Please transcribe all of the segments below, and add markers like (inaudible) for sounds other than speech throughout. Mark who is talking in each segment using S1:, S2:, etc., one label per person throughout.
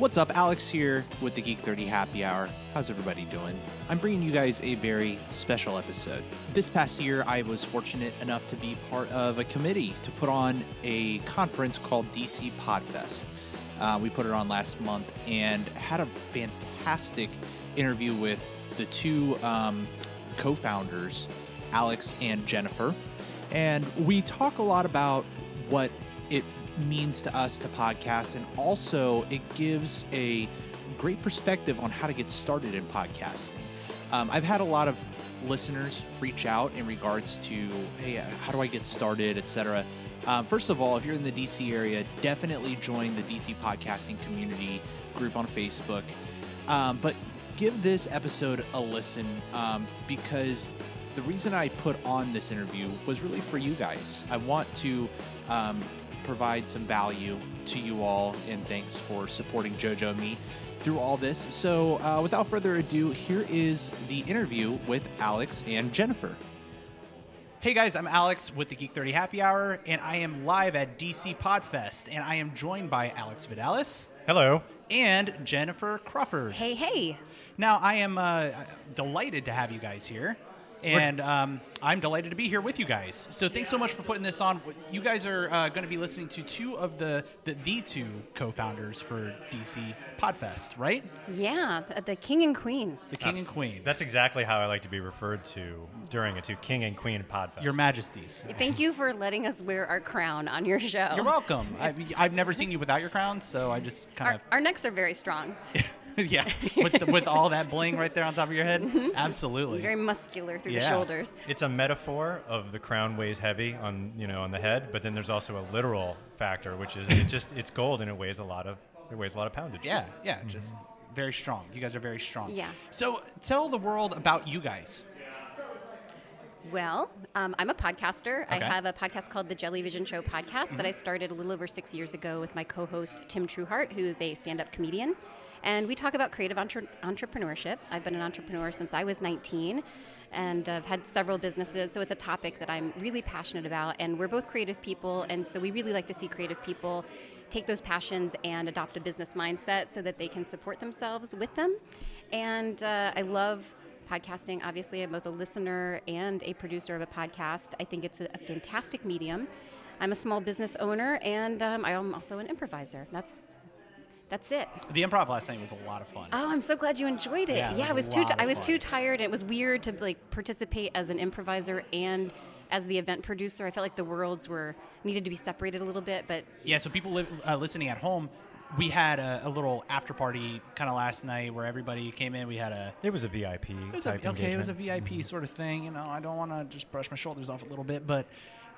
S1: What's up? Alex here with the Geek 30 Happy Hour. How's everybody doing? I'm bringing you guys a very special episode. This past year, I was fortunate enough to be part of a committee to put on a conference called DC Podfest. Uh, we put it on last month and had a fantastic interview with the two um, co founders, Alex and Jennifer. And we talk a lot about what it means to us to podcast, and also it gives a great perspective on how to get started in podcasting. Um, I've had a lot of listeners reach out in regards to, hey, uh, how do I get started, etc. Um, first of all, if you're in the DC area, definitely join the DC podcasting community group on Facebook. Um, but give this episode a listen um, because the reason I put on this interview was really for you guys. I want to um, provide some value to you all, and thanks for supporting JoJo and me through all this. So, uh, without further ado, here is the interview with Alex and Jennifer. Hey guys, I'm Alex with the Geek 30 Happy Hour, and I am live at DC Podfest, and I am joined by Alex Vidalis
S2: Hello.
S1: and Jennifer Crawford.
S3: Hey, hey.
S1: Now, I am uh, delighted to have you guys here. And um, I'm delighted to be here with you guys. So thanks so much for putting this on. You guys are uh, going to be listening to two of the, the the two co-founders for DC Podfest, right?
S3: Yeah, the- the king and queen.
S1: The King and Queen.
S2: That's exactly how I like to be referred to during a two King and Queen podfest.
S1: Your Majesties.
S3: Thank you for letting us wear our crown on your show.
S1: You're welcome. (laughs) I've, I've never seen you without your crowns, so I just kind
S3: Our, our necks are very strong,
S1: of (laughs) (laughs) yeah, with the, with all that bling right there on top of your head. Absolutely.
S3: Mm-hmm. very muscular through the shoulders.
S2: It's a metaphor of the crown weighs heavy on you know on the head, but then there's also a literal factor, which is it just it's gold and it weighs a lot of it weighs a lot of poundage.
S1: Yeah, yeah, just very strong. You guys are very strong.
S3: Yeah.
S1: So tell the world about you guys.
S3: Well, um, I'm a podcaster. I have a podcast called the Jellyvision Show podcast that I started a little over six years ago with my co host, Tim Trueheart, who is a stand up comedian. And we talk about creative entre- entrepreneurship. I've been an entrepreneur since I was 19 and I've had several businesses, so it's a topic that I'm really passionate about. And we're both creative people, and so we really like to see creative people take those passions and adopt a business mindset so that they can support themselves with them. And uh, I love podcasting. Obviously, I'm both a listener and a producer of a podcast. I think it's a, fantastic medium. I'm a small business owner, and um, I'm also an improviser. That's that's it.
S1: The improv last night was a lot of fun.
S3: Oh, I'm so glad you enjoyed it.
S1: Yeah, it was
S3: I
S1: a
S3: was too.
S1: lot
S3: T-
S1: of
S3: I was
S1: fun.
S3: too tired, and it was weird to like participate as an improviser and as the event producer. I felt like the worlds were needed to be separated a little bit, but
S1: Yeah, so people live, uh, listening at home, we had a, a little after party kind of last night where everybody came in. We had a
S2: It was a VIP
S1: it was a,
S2: type
S1: okay, it was a
S2: engagement.
S1: VIP sort of thing. You know, I don't want to just brush my shoulders off a little bit, but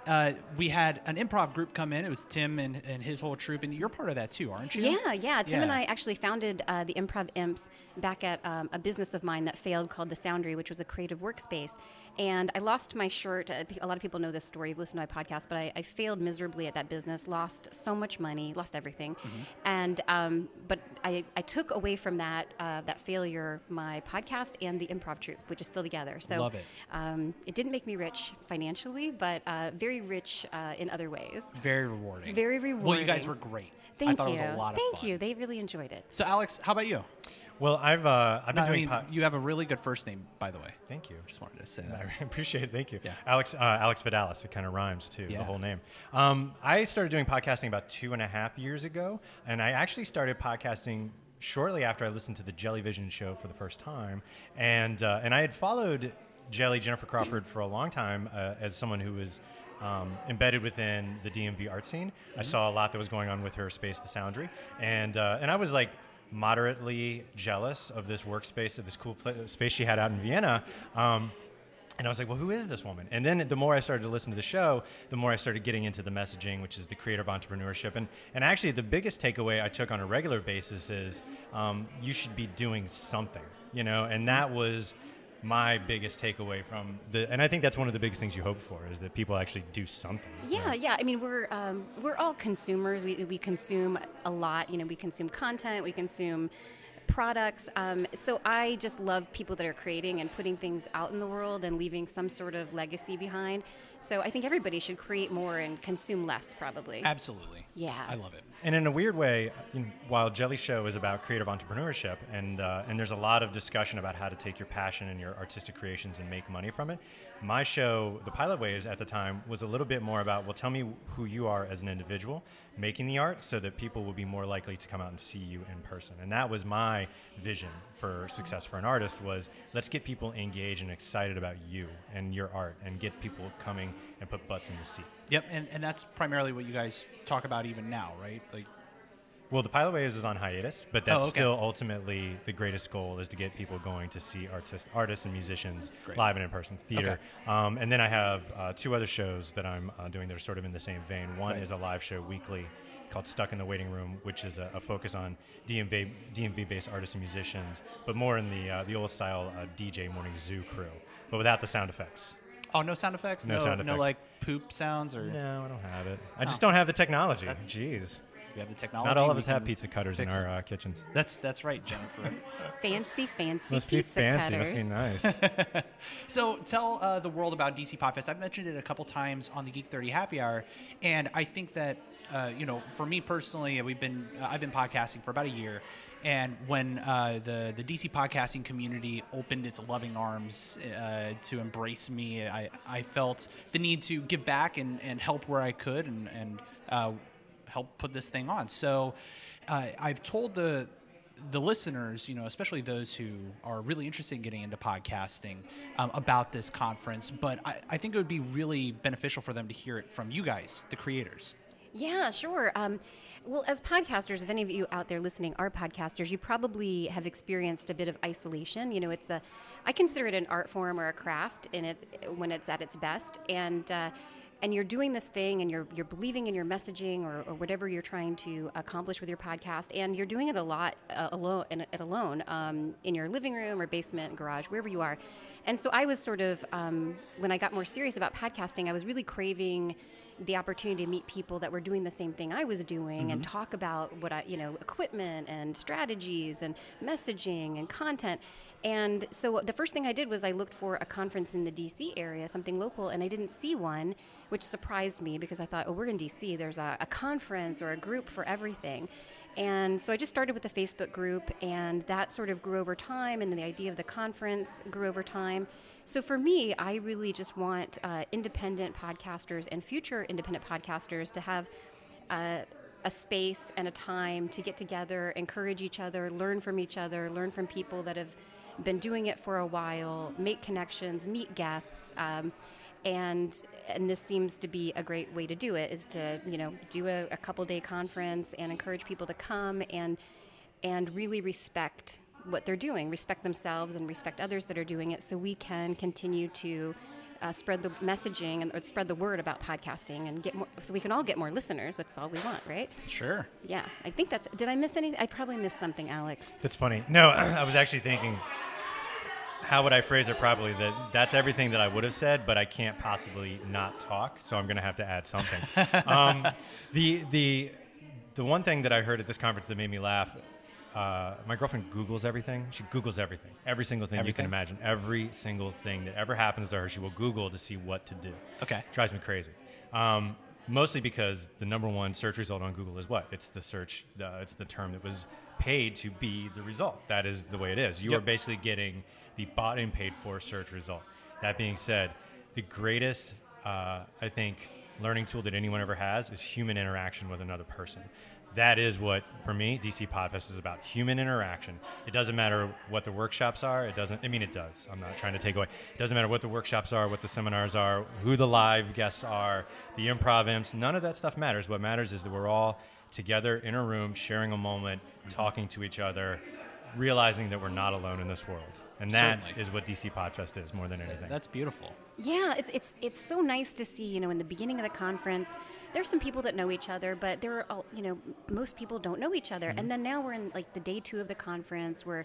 S1: uh, we had an improv group come in. It was Tim and, and his whole troupe, and you're part of that too, aren't you?
S3: Yeah, yeah. Tim and I actually founded uh, the Improv Imps back at um, a business of mine that failed called The Soundry, which was a creative workspace. And I lost my shirt. A lot of people know this story. You've listened to my podcast, but I, I failed miserably at that business. Lost so much money. Lost everything.
S1: Mm-hmm.
S3: And um, but I, I took away from that uh, that failure my podcast and the improv troupe, which is still together. So
S1: Love it.
S3: Um, it didn't make me rich financially, but uh, very rich uh, in other ways.
S1: Very rewarding.
S3: Very rewarding.
S1: Well, you guys were great.
S3: Thank
S1: I thought
S3: you.
S1: it was a lot of
S3: Thank you. They really enjoyed it.
S1: So, Alex, how about you?
S2: Well, I've uh, I've been
S1: No, I
S2: doing.
S1: mean,
S2: po-
S1: you have a really good first name, by the way.
S2: Thank you.
S1: Just wanted to say (laughs) that.
S2: I appreciate it. Thank you.
S1: Yeah.
S2: Alex, uh, Alex Vidalis. It kind of rhymes too,
S1: Yeah.
S2: the whole name. Um, I started doing podcasting about two and a half years ago, and I actually started podcasting shortly after I listened to the Jellyvision show for the first time, and uh, and I had followed Jelly Jennifer Crawford for a long time uh, as someone who was. Um, embedded within the DMV art scene, I saw a lot that was going on with her space, the Soundry, and uh, and I was like moderately jealous of this workspace, of this cool space she had out in Vienna. Um, and I was like, well, who is this woman? And then the more I started to listen to the show, the more I started getting into the messaging, which is the creative entrepreneurship. And, and actually, the biggest takeaway I took on a regular basis is um, you should be doing something, you know? And that was my biggest takeaway from the, and I think that's one of the biggest things you hope for is that people actually do something.
S3: Yeah, yeah. I mean, we're um, we're all consumers. We we consume a lot. You know, we consume content. We consume products. Um, so I just love people that are creating and putting things out in the world and leaving some sort of legacy behind. So I think everybody should create more and consume less, probably.
S1: Absolutely.
S3: Yeah.
S1: I love it.
S2: And in a weird way, while Jelly Show is about creative entrepreneurship, and uh, and there's a lot of discussion about how to take your passion and your artistic creations and make money from it. My show, The Pilot Waves, at the time was a little bit more about well, tell me who you are as an individual making the art, so that people will be more likely to come out and see you in person. And that was my vision for success for an artist was let's get people engaged and excited about you and your art, and get people coming and put butts in the seat.
S1: Yep, and, and that's primarily what you guys talk about even now, right? Like,
S2: Well, the Pilot Waves is on hiatus, but that's
S1: Oh, okay.
S2: still ultimately the greatest goal is to get people going to see artists, artists and musicians
S1: Great.
S2: live and in person theater. Um, and then I have uh, two other shows that I'm uh, doing that are sort of in the same vein. One
S1: Right.
S2: is a live show weekly called Stuck in the Waiting Room, which is a, a focus on DMV DMV based artists and musicians, but more in the uh, the old style uh, DJ morning zoo crew, but without the sound effects.
S1: Oh, no sound effects?
S2: No sound
S1: No,
S2: effects.
S1: like poop sounds or
S2: No, I don't have it. I just don't have the technology. Jeez,
S1: we have the technology.
S2: not all of
S1: we
S2: us have
S1: can
S2: pizza cutters in
S1: fix
S2: our
S1: it.
S2: uh, kitchens.
S1: That's that's right, Jennifer.
S3: fancy, fancy
S2: Must be
S3: pizza
S2: fancy.
S3: cutters.
S2: Must be nice. (laughs) (laughs)
S1: So tell uh, the world about DC Podfest. I've mentioned it a couple times on the Geek 30 Happy Hour, and I think that uh, you know, for me personally, we've been uh, I've been podcasting for about a year, and when uh, the the DC podcasting community opened its loving arms uh, to embrace me, I, I felt the need to give back and, and help where I could and and uh, help put this thing on. So uh, I've told the the listeners, you know, especially those who are really interested in getting into podcasting, um, about this conference. But I, I think it would be really beneficial for them to hear it from you guys, the creators.
S3: Yeah, sure. Um, well, as podcasters, if any of you out there listening are podcasters, you probably have experienced a bit of isolation. You know, it's a, I consider it an art form or a craft, in it when it's at its best, and uh, and you're doing this thing, and you're you're believing in your messaging or, or whatever you're trying to accomplish with your podcast, and you're doing it a lot uh, alone, in, it alone, um, in your living room or basement, garage, wherever you are. And so I was sort of um, when I got more serious about podcasting, I was really craving the opportunity to meet people that were doing the same thing I was doing and mm-hmm. talk about what I, you know, equipment and strategies and messaging and content. And so the first thing I did was I looked for a conference in the DC area, something local, and I didn't see one, which surprised me because I thought, oh, we're in DC. There's a, a conference or a group for everything. And so I just started with the Facebook group, and that sort of grew over time, and then the idea of the conference grew over time. So for me, I really just want uh, independent podcasters and future independent podcasters to have uh, a space and a time to get together, encourage each other, learn from each other, learn from people that have been doing it for a while, make connections, meet guests. Um, and and this seems to be a great way to do it is to you know do a, a couple day conference and encourage people to come and and really respect what they're doing respect themselves and respect others that are doing it so we can continue to uh, spread the messaging and or spread the word about podcasting and get more so we can all get more listeners that's all we want right
S1: Sure.
S3: yeah i think that's did i miss anything i probably missed something alex
S2: That's funny. No, (clears throat) I was actually thinking, how would I phrase it properly? That that's everything that I would have said, but I can't possibly not talk, so I'm going to have to add something. (laughs) um, the the the one thing that I heard at this conference that made me laugh. Uh, my girlfriend Googles everything. She Googles everything, every single thing you can imagine, every single thing that ever happens to her. She will Google to see what to do.
S1: Okay.
S2: drives me crazy. Um, mostly because the number one search result on Google is what? It's the search. The, it's the term that was paid to be the result. That is the way it is. You
S1: Yep.
S2: are basically getting the bought and paid for search result. That being said, the greatest, uh, I think, learning tool that anyone ever has is human interaction with another person. That is what, for me, DC Podfest is about human interaction. It doesn't matter what the workshops are. It doesn't, I mean, it does. I'm not trying to take away. It doesn't matter what the workshops are, what the seminars are, who the live guests are, the improv imps. None of that stuff matters. What matters is that we're all together in a room, sharing a moment, mm-hmm. talking to each other, realizing that we're not alone in this world. And that
S1: Certainly.
S2: is what DC Podfest is more than anything.
S1: That's beautiful.
S3: Yeah, it's it's it's so nice to see. You know, in the beginning of the conference, there's some people that know each other, but there are, all- you know, most people don't know each other. And then now we're in like the day two of the conference. We're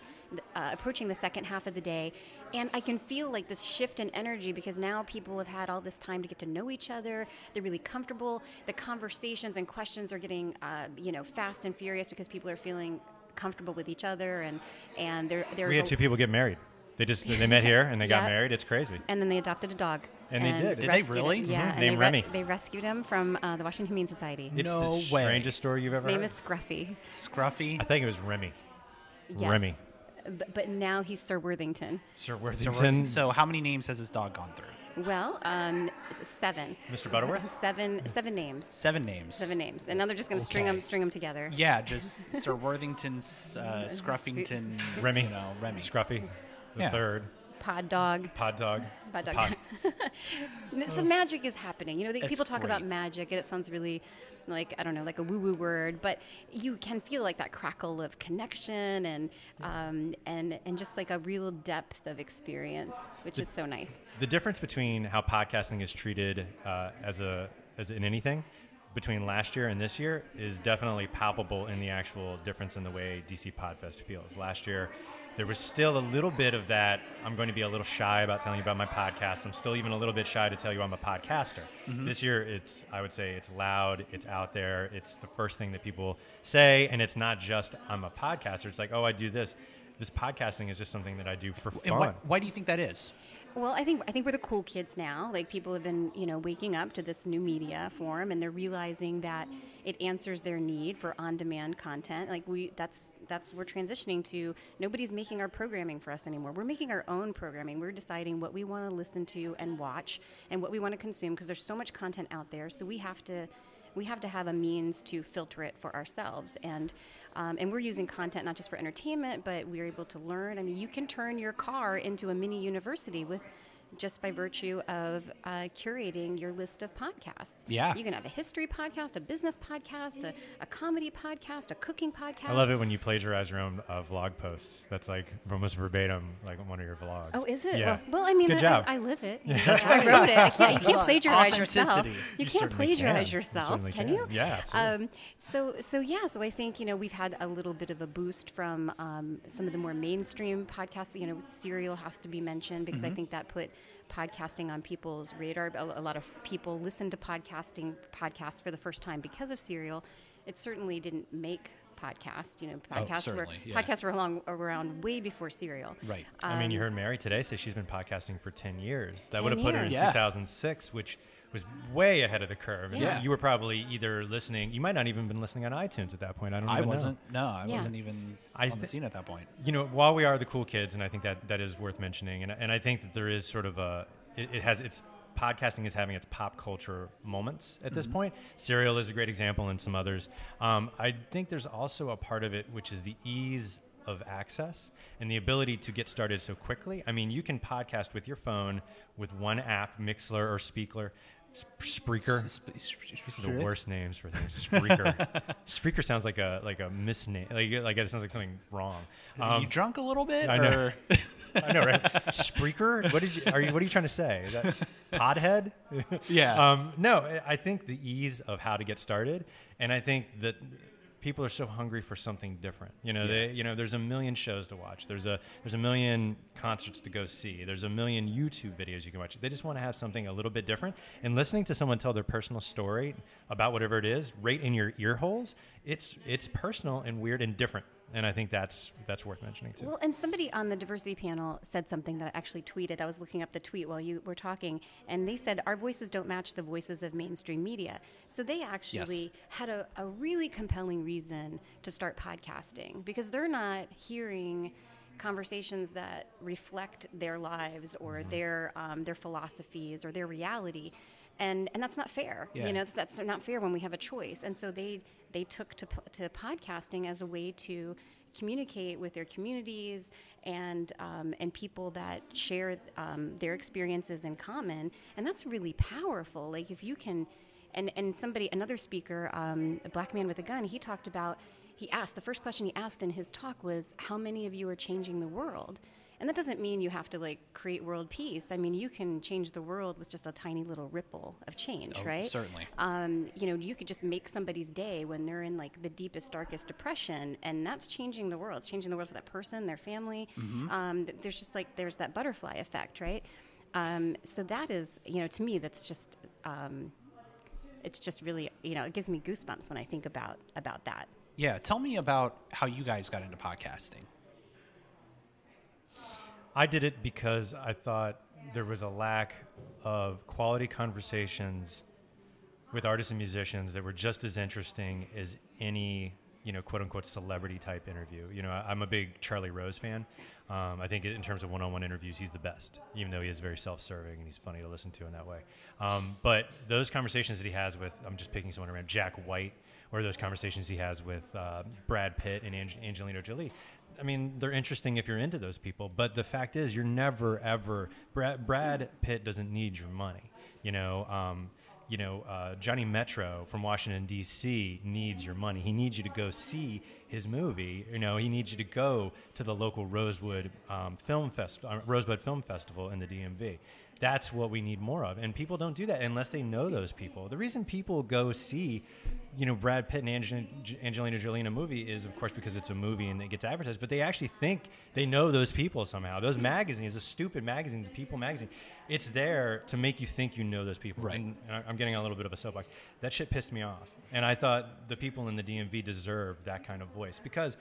S3: uh, approaching the second half of the day, and I can feel like this shift in energy because now people have had all this time to get to know each other. They're really comfortable. The conversations and questions are getting, uh, you know, fast and furious because people are feeling comfortable with each other, and and there
S2: we had two people get married. They just they met here and they got (laughs) married. It's crazy.
S3: And then they adopted a dog.
S2: And they did. Did
S1: they really?
S3: Him. Yeah.
S2: Mhm.
S3: and
S2: Named
S3: they
S2: Remy.
S3: They rescued him from uh, the Washington Humane Society.
S2: It's
S1: No
S2: the
S1: way.
S2: strangest story you've
S3: His
S2: ever heard.
S3: His name is Scruffy.
S1: Scruffy.
S2: I think it was Remy.
S3: Yes.
S2: Remy.
S3: But, but now he's Sir Worthington.
S2: Sir
S1: So,
S2: Worthington.
S1: so how many names has this dog gone through?
S3: Well, um, seven.
S2: Mr. Butterworth? (laughs)
S3: Seven, seven names.
S1: Seven names.
S3: Seven names, and now they're just going to string them, string them together.
S1: Yeah, just Sir Worthington's uh, Scruffington.
S2: Remy.
S1: You know, Remy.
S2: Scruffy. The
S1: Yeah.
S2: third.
S3: Pod dog.
S2: Pod dog.
S3: Pod dog.
S2: Pod- (laughs)
S3: So magic is happening. You know,
S1: That's
S3: people talk about magic, and it sounds really like I don't know, like a woo-woo word, but you can feel like that crackle of connection and um, and and just like a real depth of experience, which is so nice.
S2: the difference between how podcasting is treated uh, as a as in anything between last year and this year is definitely palpable in the actual difference in the way DC Podfest feels. Last year, there was still a little bit of that. I'm going to be a little shy about telling you about my podcast. I'm still even a little bit shy to tell you I'm a podcaster. Mm-hmm. This year, it's I would say it's loud, it's out there, it's the first thing that people say, and it's not just I'm a podcaster. It's like oh I do this. This podcasting is just something that I do for
S1: And
S2: fun.
S1: why, why do you think that is?
S3: Well, I think I think we're the cool kids now. Like people have been, you know, waking up to this new media form, and they're realizing that it answers their need for on-demand content. Like we, that's that's we're transitioning to. Nobody's making our programming for us anymore. We're making our own programming. We're deciding what we want to listen to and watch, and what we want to consume because there's so much content out there. So we have to we have to have a means to filter it for ourselves and um, and we're using content not just for entertainment but we're able to learn. I mean you can turn your car into a mini university with just by virtue of uh, curating your list of podcasts.
S1: Yeah.
S3: You can have a history podcast, a business podcast, a, a comedy podcast, a cooking podcast.
S2: I love it when you plagiarize your own uh, vlog posts. That's like almost verbatim, like one of your vlogs.
S3: Oh, is it?
S2: Yeah.
S3: Well, well, I mean,
S2: Good
S3: I,
S2: job.
S3: I, I live it. (laughs) I wrote it. I can't, you can't plagiarize yourself. You,
S2: You
S3: can't plagiarize
S2: can.
S3: Yourself,
S2: certainly
S3: can
S2: can.
S3: you?
S2: Yeah, absolutely.
S3: Um, so, so yeah. So I think you know we've had a little bit of a boost from um, some of the more mainstream podcasts. You know, Serial has to be mentioned because
S2: Mm-hmm.
S3: I think that put podcasting on people's radar. A, lot of people listen to podcasting podcasts for the first time because of Serial. It certainly didn't make podcasts. You know, podcasts were
S1: yeah.
S3: podcasts were along, around way before Serial.
S1: Right.
S2: I mean, you
S3: um,
S2: heard Mary today say she's been podcasting for 10 years. That would have put her in.
S1: Yeah.
S2: 2006, which was way ahead of the curve. And
S3: Yeah.
S2: you were probably either listening, you might not even been listening on iTunes at that point. I don't
S1: I
S2: even
S1: wasn't.
S2: know.
S1: No, I
S3: Yeah.
S1: wasn't even
S2: I
S1: on the
S2: thi-
S1: scene at that point.
S2: you know, while we are the cool kids, and I think that that is worth mentioning, and, and I think that there is sort of a, it, it has its podcasting is having its pop culture moments at this point. Serial is a great example, and some others. Um, I think there's also a part of it which is the ease of access and the ability to get started so quickly. I mean, you can podcast with your phone with one app, Mixlr or Speakler. Sp- Spreaker. These are the worst names for things. (laughs) Spreaker. Spreaker sounds like a like a misname. Like like it sounds like something wrong. Um,
S1: you drunk a little bit?
S2: I know.
S1: or- (laughs)
S2: I know, right? Spreaker. What did you? Are you? What are you trying to say? Is that podhead? (laughs)
S1: Yeah.
S2: Um, no, I- think the ease of how to get started, and I think that people are so hungry for something different. You know, they, you know, there's a million shows to watch. There's a there's a million concerts to go see. There's a million YouTube videos you can watch. They just want to have something a little bit different. And listening to someone tell their personal story about whatever it is, right in your ear holes, it's it's personal and weird and different. And I think that's that's worth mentioning too.
S3: Well, and somebody on the diversity panel said something that I actually tweeted. I was looking up the tweet while you were talking, and they said our voices don't match the voices of mainstream media. So they actually had a, a really compelling reason to start podcasting because they're not hearing conversations that reflect their lives or their um, their philosophies or their reality. And, and that's not fair.
S1: Yeah.
S3: You know, that's, that's not fair when we have a choice. And so they they took to, to podcasting as a way to communicate with their communities and um, and people that share um, their experiences in common, and that's really powerful. Like if you can, and and somebody another speaker, um, a black man with a gun, he talked about. He asked the first question he asked in his talk was, "How many of you are changing the world?" And that doesn't mean you have to like create world peace. I mean, you can change the world with just a tiny little ripple of change,
S1: Oh,
S3: right?
S1: certainly.
S3: um, you know, you could just make somebody's day when they're in like the deepest, darkest depression, and that's changing the world. Changing the world for that person, their family. Um, there's just like there's that butterfly effect, right? Um, so that is, you know, to me, that's just, um, it's just really, you know, it gives me goosebumps when I think about about that.
S1: yeah. Tell me about how you guys got into podcasting.
S2: I did it because I thought there was a lack of quality conversations with artists and musicians that were just as interesting as any you know quote unquote celebrity type interview. You know, I, am a big Charlie Rose fan. Um, I think in terms of one-on-one interviews, he's the best, even though he is very self-serving and he's funny to listen to in that way. Um, but those conversations that he has with, I'm just picking someone around, Jack White, or those conversations he has with uh, Brad Pitt and Ange- Angelina Jolie. I mean, they're interesting if you're into those people, but the fact is, you're never ever Brad, Brad Pitt doesn't need your money. You know, um, you know, uh, Johnny Metro from Washington D.C. needs your money. He needs you to go see his movie. You know, he needs you to go to the local Rosewood um, Film Fest, uh, Rosebud Film Festival in the DMV. That's what we need more of, and people don't do that unless they know those people. The reason people go see you know Brad Pitt and Angelina Jolie in a movie is of course because it's a movie and it gets advertised, but they actually think they know those people somehow. Those magazines, the stupid magazines, People magazine, it's there to make you think you know those people.
S1: Right.
S2: And, and I'm getting a little bit of a soapbox. That shit pissed me off, and I thought the people in the DMV deserve that kind of voice because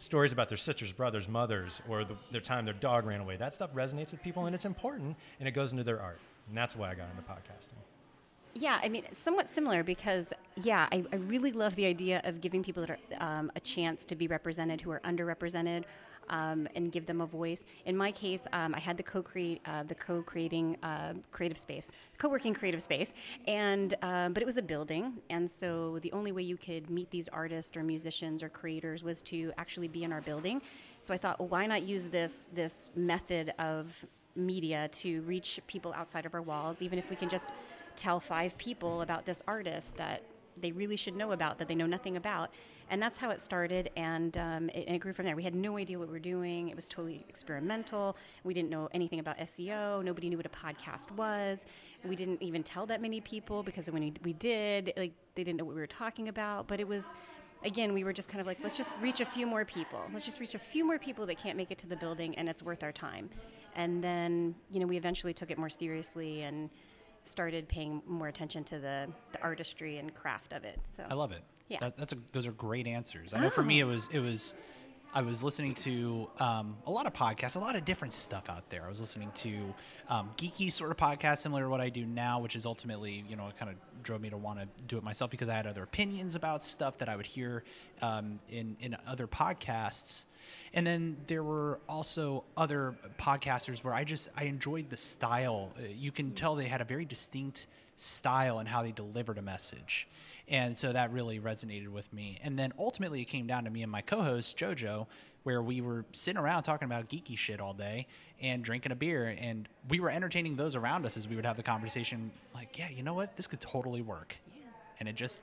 S2: stories about their sisters, brothers, mothers, or the, their time their dog ran away. That stuff resonates with people, and it's important, and it goes into their art. And that's why I got into podcasting.
S3: Yeah, I mean, somewhat similar because, yeah, I, I really love the idea of giving people that are, um, a chance to be represented who are underrepresented um, and give them a voice. In my case, um, I had the co-create, uh, the co-creating uh, creative space, co-working creative space, and uh, but it was a building, and so the only way you could meet these artists or musicians or creators was to actually be in our building. So I thought, well, why not use this this method of media to reach people outside of our walls, even if we can just tell five people about this artist that they really should know about that they know nothing about and that's how it started and, um, it, it, grew from there. We had no idea what we were doing. It was totally experimental. We didn't know anything about seo nobody knew what a podcast was. We didn't even tell that many people because when we did like they didn't know what we were talking about. But it was again we were just kind of like let's just reach a few more people. Let's just reach a few more people that can't make it to the building and it's worth our time. And then you know we eventually took it more seriously and started paying more attention to the, the artistry and craft of it. So.
S1: I love it.
S3: Yeah,
S1: that, that's a, those are great answers. I know for me it was it was I was listening to um, a lot of podcasts, a lot of different stuff out there. I was listening to um, geeky sort of podcasts, similar to what I do now, which is ultimately, you know, it kind of drove me to want to do it myself because I had other opinions about stuff that I would hear um, in in other podcasts. And then there were also other podcasters where I just I enjoyed the style. Uh, you can tell they had a very distinct style and how they delivered a message. And so that really resonated with me. And then ultimately it came down to me and my co-host Jojo where we were sitting around talking about geeky shit all day and drinking a beer and we were entertaining those around us as we would have the conversation like, yeah, you know what? This could totally work. Yeah. And it just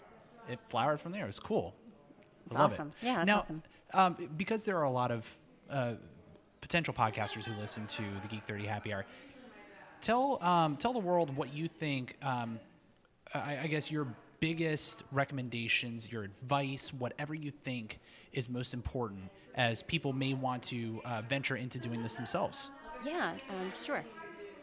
S1: it flowered from there. It was cool.
S3: It's awesome. It. Yeah, that's
S1: now,
S3: awesome
S1: um, because there are a lot of uh, potential podcasters who listen to the Geek Thirty Happy Hour. Tell um, tell the world what you think. Um, I, I, guess your biggest recommendations, your advice, whatever you think is most important, as people may want to uh, venture into doing this themselves.
S3: Yeah, um, sure.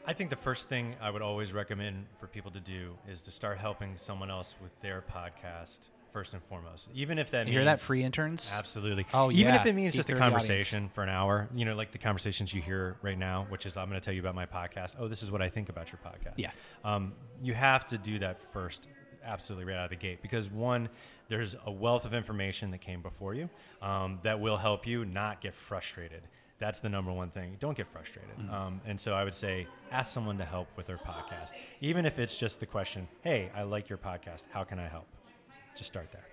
S2: I think the first thing I would always recommend for people to do is to start helping someone else with their podcast first and foremost. Even if that
S1: you
S2: means,
S1: hear that free interns.
S2: Absolutely.
S1: Oh
S2: yeah.
S1: Even
S2: if it means just a conversation
S1: audience.
S2: for an hour, you know, like the conversations you hear right now, which is I'm going to tell you about my podcast. Oh, this is what I think about your podcast.
S1: Yeah.
S2: Um, you have to do that first, absolutely right out of the gate, because one, there's a wealth of information that came before you um, that will help you not get frustrated. That's the number one thing. Don't get frustrated. Mm-hmm. Um, and so I would say ask someone to help with their podcast, even if it's just the question, "Hey, I like your podcast. How can I help?" Just start there.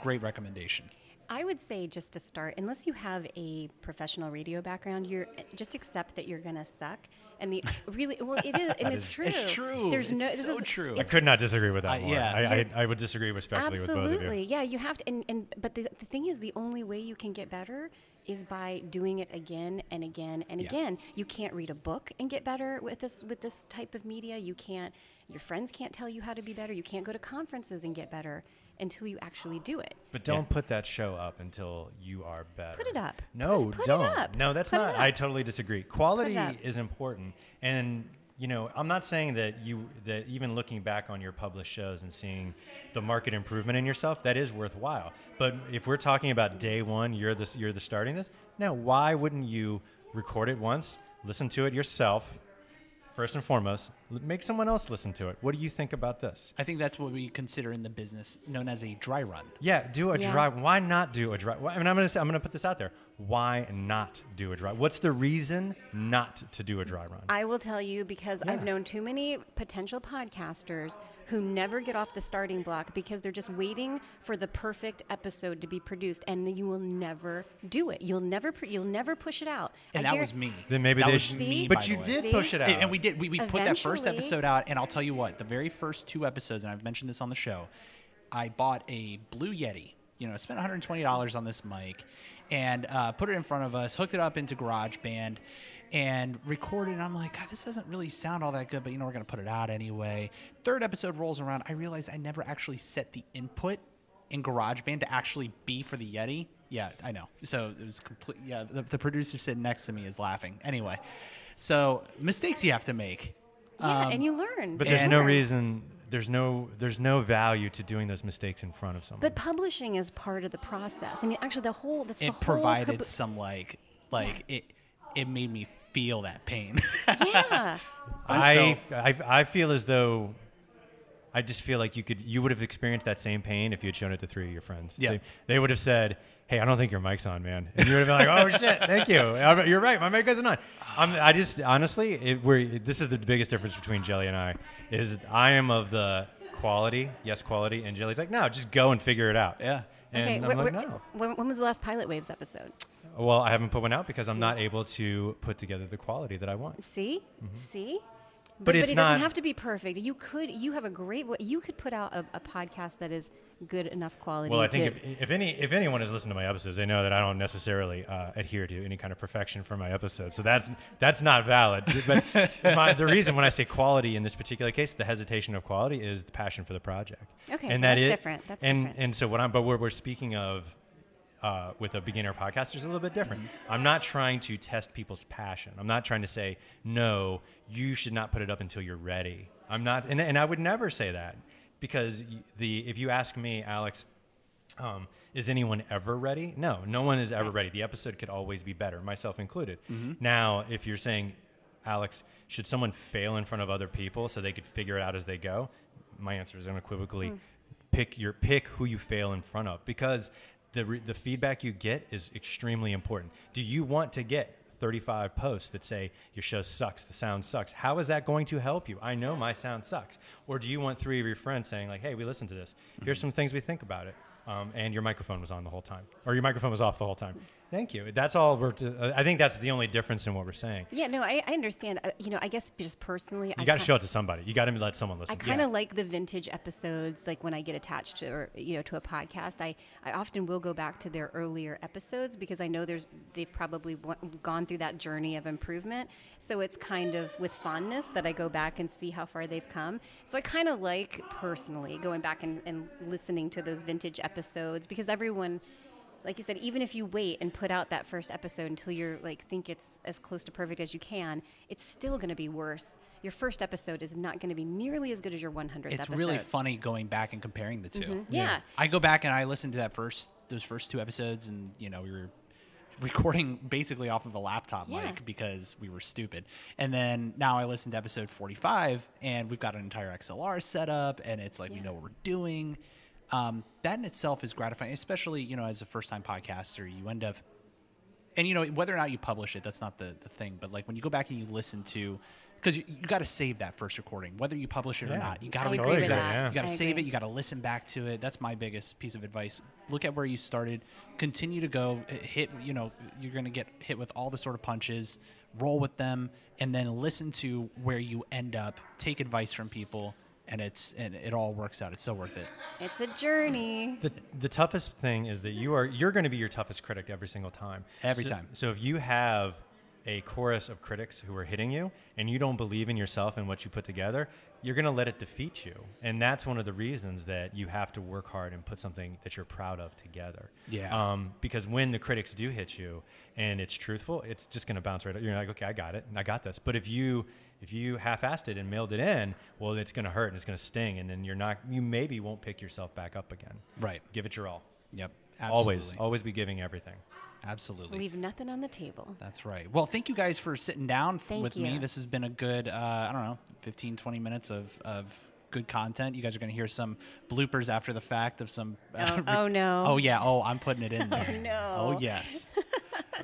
S1: Great recommendation.
S3: I would say just to start, unless you have a professional radio background, you're just accept that you're gonna suck. And the really well, it is, and it's true.
S1: It's true.
S3: There's
S1: it's
S3: no.
S1: so
S3: is,
S1: true.
S2: I could not disagree with that
S1: uh,
S2: more.
S1: yeah.
S2: I, I, I, would disagree respectfully
S3: Absolutely.
S2: with both of you.
S3: Absolutely yeah, you have to. And, and but the, the thing is, the only way you can get better is by doing it again and again and
S1: yeah.
S3: again. You can't read a book and get better with this with this type of media. You can't. Your friends can't tell you how to be better. You can't go to conferences and get better until you actually do it.
S2: But don't yeah. put that show up until you are better.
S3: Put it up.
S2: No,
S3: put, put
S2: don't. No, that's
S3: put
S2: not. I totally disagree. Quality is important, and you know, I'm not saying that you that even looking back on your published shows and seeing the market improvement in yourself, that is worthwhile. But if we're talking about day one, you're the you're the starting this. Now, why wouldn't you record it once, listen to it yourself. First and foremost, make someone else listen to it. What do you think about this?
S1: I think that's what we consider in the business known as a dry run.
S2: Yeah, do a
S3: Yeah.
S2: dry. Why not do a dry? I mean, I'm gonna say, I'm gonna put this out there. Why not do a dry? What's the reason not to do a dry run?
S3: I will tell you because I've known too many potential podcasters who never get off the starting block because they're just waiting for the perfect episode to be produced, and you will never do it. You'll never, pr- you'll never push it out.
S1: And
S3: I
S1: that
S3: guar-
S1: was me.
S2: then maybe
S1: that
S2: they
S1: was
S2: should.
S1: me.
S2: but
S1: by
S2: you
S1: the way.
S2: did
S3: See?
S2: push it out.
S1: And, and we did. We, we put that first episode out, and I'll tell you what, the very first two episodes, and I've mentioned this on the show, I bought a Blue Yeti. You know, I spent $120 on this mic, and uh, put it in front of us, hooked it up into GarageBand, and recorded. And I'm like, God, this doesn't really sound all that good, but you know, we're gonna put it out anyway. Third episode rolls around. I realize I never actually set the input in GarageBand to actually be for the Yeti. Yeah, I know. So it was complete. Yeah, the, the producer sitting next to me is laughing. Anyway, so mistakes you have to make.
S3: yeah,
S1: Um,
S3: and you learn.
S2: But there's no
S3: learn.
S2: reason. There's no. There's no value to doing those mistakes in front of someone.
S3: But publishing is part of the process. I mean, actually, the whole that's the
S1: It
S3: whole
S1: provided
S3: cab-
S1: some like like it. It made me feel that pain. (laughs)
S3: yeah.
S2: I, I, I feel as though I just feel like you could you would have experienced that same pain if you had shown it to three of your friends.
S1: Yeah.
S2: They, they would have said, "Hey, I don't think your mic's on, man," and you would have been like, "Oh shit, thank you. I'm- You're right, my mic isn't on." I'm, I just honestly, it, we're, this is the biggest difference between Jelly and I is I am of the quality, yes, quality, and Jelly's like, "No, just go and figure it out."
S1: yeah.
S2: And
S3: okay.
S2: I'm
S3: wh-
S2: like, "No."
S3: when, when was the last Pilot Waves episode?
S2: Well, I haven't put one out because I'm not able to put together the quality that I want.
S3: See,
S2: mm-hmm. see. But it's
S3: it
S2: not-
S3: doesn't have to be perfect. You could, you have a great. You could put out a, a podcast that is good enough quality.
S2: Well, I think
S3: to-
S2: if, if any if anyone has listened to my episodes, they know that I don't necessarily uh, adhere to any kind of perfection for my episodes. So that's that's not valid. But (laughs) my, the reason when I say quality in this particular case, the hesitation of quality is the passion for the project.
S3: Okay,
S2: and
S3: well,
S2: that
S3: that's
S2: is-
S3: different. That's
S2: and
S3: different.
S2: and so what I'm but what we're speaking of. Uh, with a beginner podcast, is a little bit different. I'm not trying to test people's passion. I'm not trying to say, no, you should not put it up until you're ready. I'm not, and, and I would never say that because the if you ask me, Alex, um, is anyone ever ready? No, no one is ever ready. The episode could always be better, myself included. Now, if you're saying, Alex, should someone fail in front of other people so they could figure it out as they go? My answer is unequivocally pick your pick who you fail in front of because the re- the feedback you get is extremely important. Do you want to get 35 posts that say your show sucks, the sound sucks. How is that going to help you? I know my sound sucks. Or do you want three of your friends saying like, "Hey, we listened to this. Here's some things we think about it." Um, and your microphone was on the whole time, or your microphone was off the whole time. Thank you. That's all we're. To, uh, I think that's the only difference in what we're saying.
S3: yeah, no, I, I understand. Uh, you know, I guess just personally,
S2: You got to show it to somebody. You got to let someone listen. To it.
S3: I kind of like the vintage episodes, like when I get attached to, or, you know, to a podcast. I, I often will go back to their earlier episodes because I know there's they've probably wa- gone through that journey of improvement. So it's kind of with fondness that I go back and see how far they've come. So I kind of like personally going back and, and listening to those vintage episodes because everyone. Like you said, even if you wait and put out that first episode until you're like think it's as close to perfect as you can, it's still going to be worse. Your first episode is not going to be nearly as good as your 100th
S1: It's
S3: episode.
S1: really funny going back and comparing the 2 mm-hmm.
S3: Yeah.
S1: I go back and I listen to that first those first two episodes, and you know we were (laughs) recording basically off of a laptop
S3: Yeah.
S1: mic because we were stupid. And then now I listen to episode 45, and we've got an entire XLR set up, and it's like we know what we're doing. Um, that in itself is gratifying, especially you know as a first time podcaster, you end up and you know whether or not you publish it that's not the, the thing but like when you go back and you listen to because you, you got to save that first recording whether you publish it or not you got to
S3: agree
S2: with
S1: you
S2: that.
S1: gotta,
S2: Yeah.
S1: you got to save
S3: agree.
S1: it you got to listen back to it that's my biggest piece of advice look at where you started continue to go hit you know you're going to get hit with all the sort of punches roll with them and then listen to where you end up take advice from people and it's and it all works out it's so worth it
S3: It's a journey.
S2: The, the toughest thing is that you are you're going to be your toughest critic every single time.
S1: Every
S2: So-
S1: time.
S2: So if you have a chorus of critics who are hitting you and you don't believe in yourself and what you put together, you're going to let it defeat you. And that's one of the reasons that you have to work hard and put something that you're proud of together.
S1: Yeah.
S2: Um, because when the critics do hit you and it's truthful, it's just going to bounce right. Up. You're like, okay, I got it, I got this. But if you if you half-assed it and mailed it in, well, it's going to hurt and it's going to sting, and then you're not. You maybe won't pick yourself back up again.
S1: Right.
S2: Give it your all.
S1: yep absolutely.
S2: always be giving everything.
S1: Absolutely.
S3: Leave nothing on the table.
S1: That's right. Well, thank you guys for sitting down
S3: Thank
S1: with me. This has been a good, uh, I don't know, 15, 20 minutes of, of good content. You guys are going to hear some bloopers after the fact of some.
S3: Oh, (laughs) oh, no.
S1: Oh, yeah. Oh, I'm putting it in (laughs) there.
S3: no.
S1: Oh, yes. (laughs)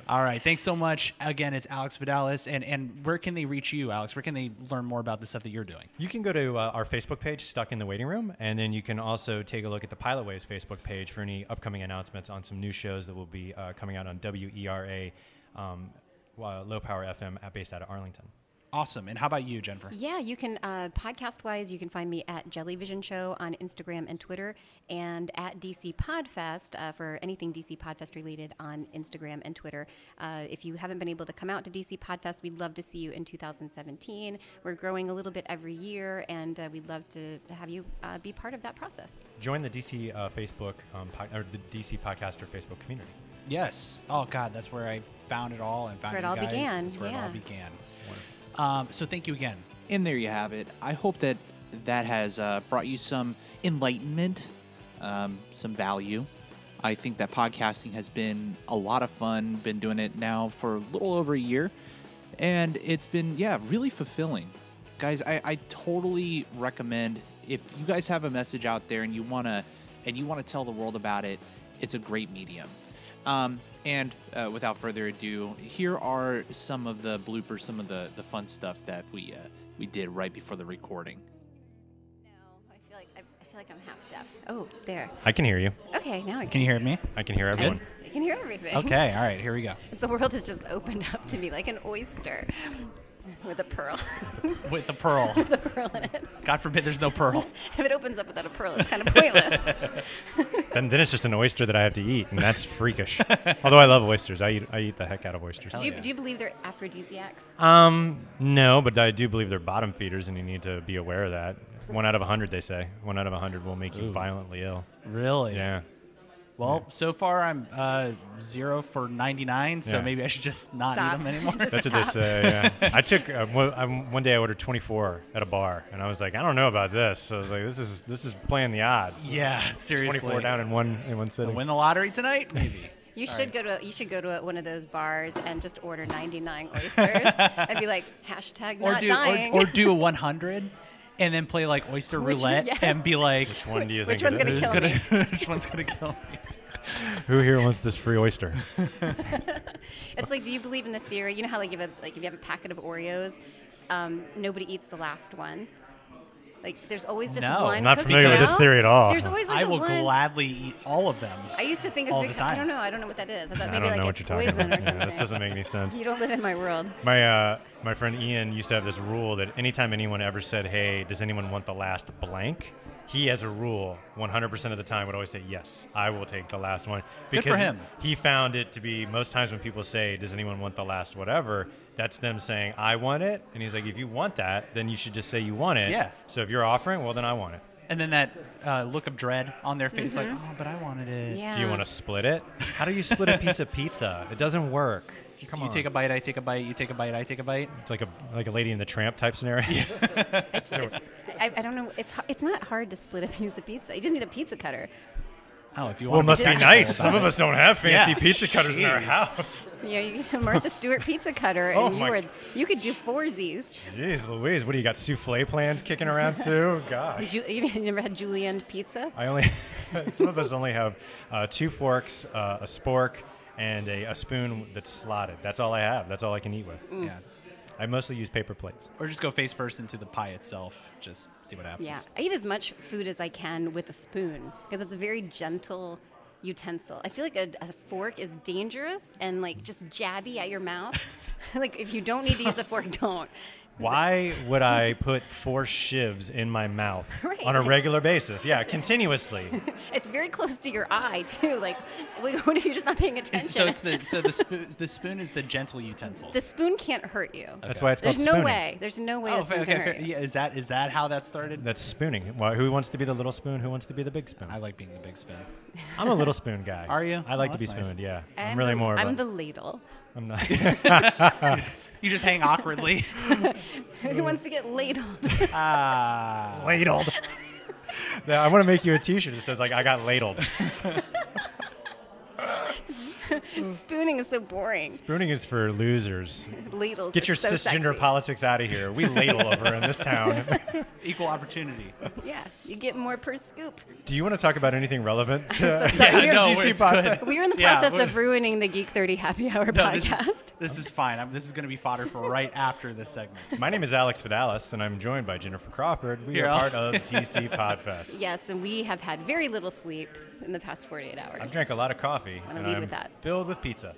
S1: All right. Thanks so much. Again, it's Alex Vidalis. And, and where can they reach you, Alex? Where can they learn more about the stuff that you're doing?
S2: You can go to uh, our Facebook page, Stuck in the Waiting Room, and then you can also take a look at the Pilot Waves Facebook page for any upcoming announcements on some new shows that will be uh, coming out on WERA, um, uh, Low Power FM, based out of Arlington.
S1: Awesome. And how about you, Jennifer?
S3: Yeah, you can uh, podcast wise. You can find me at Jellyvision Show on Instagram and Twitter, and at DC Podfest uh, for anything DC Podfest related on Instagram and Twitter. Uh, if you haven't been able to come out to DC Podfest, we'd love to see you in 2017. We're growing a little bit every year, and uh, we'd love to have you uh, be part of that process.
S2: Join the DC uh, Facebook um, po- or the DC Podcaster Facebook community.
S1: Yes. Oh God, that's where I found it all and found
S3: where it
S1: you
S3: all
S1: guys.
S3: began,
S1: That's where it all
S3: yeah.
S1: began. Um, so thank you again.
S4: And there you have it. I hope that that has uh, brought you some enlightenment, um, some value. I think that podcasting has been a lot of fun. Been doing it now for a little over a year, and it's been yeah really fulfilling. Guys, I, I totally recommend if you guys have a message out there and you wanna and you wanna tell the world about it. It's a great medium. Um, and uh, without further ado, here are some of the bloopers, some of the, the fun stuff that we uh, we did right before the recording.
S3: No, I feel like I, I feel like I'm half deaf. Oh, there.
S2: I can hear you.
S3: Okay, now I
S1: Can Can you hear me?
S2: I can hear everyone.
S3: I can hear everything.
S1: Okay. All right. Here we go. (laughs)
S3: The world has just opened up to me like an oyster with a pearl. (laughs)
S1: With the pearl.
S3: with a pearl in it.
S1: God forbid there's no pearl. (laughs)
S3: If it opens up without a pearl, it's kind of pointless. (laughs)
S2: Then, then it's just an oyster that I have to eat, and that's freakish. Although I love oysters, I eat I eat the heck out of oysters.
S3: do, you,
S1: yeah.
S3: do you believe they're aphrodisiacs?
S2: Um, no, but I do believe they're bottom feeders, and you need to be aware of that. One out of a hundred, they say. One out of a hundred will make you
S1: Ooh.
S2: violently ill.
S1: Really?
S2: Yeah.
S1: Well, so far I'm uh, zero for 99, so
S2: Yeah.
S1: maybe I should just not
S3: Stop.
S1: eat them (laughs) anymore.
S3: Just
S2: That's what they say. Yeah. (laughs) I took uh, one, um, one day. I ordered 24 at a bar, and I was like, I don't know about this. So I was like, this is this is playing the odds.
S1: yeah, seriously.
S2: 24 down in one in one sitting.
S1: Win the lottery tonight? Maybe. (laughs)
S3: You should go to you should go to one of those bars and just order 99 oysters and be like hashtag
S1: or
S3: not
S1: do
S3: dying.
S1: or, or do a 100 and then play like oyster
S3: Which-
S1: roulette
S3: yeah.
S1: and be like
S2: Which one do you
S3: Which
S2: think?
S3: one's
S2: it
S3: gonna
S2: is?
S1: who's
S3: kill
S1: gonna
S3: me? (laughs)
S1: which one's gonna kill me?
S2: Who here wants this free oyster? (laughs)
S3: it's like, do you believe in the theory? You know how like if you have a, like if you have a packet of Oreos, um, nobody eats the last one. Like there's always just
S1: No.
S3: one.
S1: I'm
S2: not familiar with this theory at all.
S3: There's always like
S1: I
S3: a
S1: will
S3: one.
S1: gladly eat all of them.
S3: I used to think
S1: all
S3: it's
S1: the
S3: because I don't know. I don't know what that is. I thought
S2: I
S3: maybe
S2: don't
S3: like
S2: know
S3: it's
S2: what you're talking
S3: poison
S2: about.
S3: or
S2: Yeah, this doesn't make any sense.
S3: You don't live in my world.
S2: My uh, my friend Ian used to have this rule that anytime anyone ever said, "Hey, does anyone want the last blank?" He, as a rule, 100% of the time would always say, "Yes, I will take the last one."
S1: Good for
S2: Because
S1: him.
S2: he found it to be most times when people say, "Does anyone want the last whatever?" That's them saying, "I want it," and he's like, "If you want that, then you should just say you want it."
S1: Yeah.
S2: So if you're offering, well, then I want it.
S1: And then that uh, look of dread on their face, like, oh, but I wanted it.
S3: Mm-hmm. Yeah.
S2: Do you want to split it? How do you split a piece of pizza? It doesn't work.
S1: Just
S2: Come
S1: you
S2: on.
S1: take a bite, I take a bite, you take a bite, I take a bite.
S2: It's like a like a lady in the tramp type scenario. (laughs)
S3: It's, it's, I, I don't know. It's it's not hard to split a piece of pizza. You just need a pizza cutter.
S1: Oh, if you
S2: Well,
S1: want
S2: it must be nice.
S1: about
S2: Some of us don't have fancy
S1: Yeah,
S2: pizza cutters in our house. (laughs)
S3: You know, you (laughs) get a Martha Stewart pizza cutter, and
S2: Oh
S3: you
S2: my-
S3: were you could do foursies.
S2: Jeez Louise, what do you got? Souffle plans kicking around (laughs) too? Gosh.
S3: Ju- you never had julienne pizza?
S2: I only, some of us only have uh, two forks, uh, a spork, and a, a spoon that's slotted. That's all I have. That's all I can eat with.
S1: Yeah.
S2: I mostly use paper plates.
S1: Or just go face first into the pie itself. Just see what happens.
S3: Yeah, I eat as much food as I can with a spoon because it's a very gentle utensil. I feel like a, a fork is dangerous and like just jabby at your mouth. (laughs) like if you don't need to use a fork, (laughs) don't.
S2: Why would I put four shivs in my mouth (laughs)
S3: Right.
S2: on a regular basis? Yeah, continuously. (laughs)
S3: It's very close to your eye too. Like, what if you're just not paying attention?
S1: Is- so it's the (laughs) so the spoon the spoon is the gentle utensil.
S3: the spoon can't hurt you.
S2: That's why it's called
S3: There's no
S2: spooning.
S3: way. There's no way
S1: oh,
S3: the spoon
S1: okay,
S3: can
S1: okay,
S3: hurt you.
S1: Yeah, is that is that how that started?
S2: That's spooning. Well, who wants to be the little spoon? Who wants to be the big spoon?
S1: I like being the big spoon.
S2: I'm a little spoon guy.
S1: Are you?
S2: I like
S1: Oh,
S2: to be
S1: that's nice.
S2: spooned. Yeah, I'm,
S3: I'm
S2: really
S3: the,
S2: more. Of
S3: I'm
S2: a,
S3: the ladle.
S2: I'm not.
S1: You just hang awkwardly. (laughs)
S3: Who wants to get ladled?
S1: Ah.
S2: ladled. (laughs) Yeah, I want to make you a T-shirt that says like "I got ladled." (laughs) Mm.
S3: Spooning is so boring.
S2: Spooning is for losers.
S3: Ladles.
S2: Get your
S3: so
S2: cisgender
S3: sexy.
S2: politics out of here. We ladle over in this town. (laughs)
S1: Equal opportunity.
S3: Yeah, you get more per scoop.
S2: Do you want to talk about anything relevant (laughs) to,
S3: So (laughs) sorry,
S2: to
S3: we're-
S2: DC
S1: it's
S2: podcast?
S3: We are in the
S1: Yeah,
S3: process
S1: we're-
S3: of ruining the Geek 30 Happy Hour
S1: No, this
S3: podcast.
S1: is, this is fine. I'm, this is going to be fodder for right after this segment.
S2: My name is Alex Vidalis, and I'm joined by Jennifer Crawford. We
S1: Here,
S2: are
S1: I'll-
S2: part of DC Podfest.
S3: Yes, and we have had very little sleep in the past 48 hours.
S2: I've drank a lot of coffee,
S3: Wanna
S2: and
S3: lead
S2: I'm
S3: with that.
S2: filled with pizza.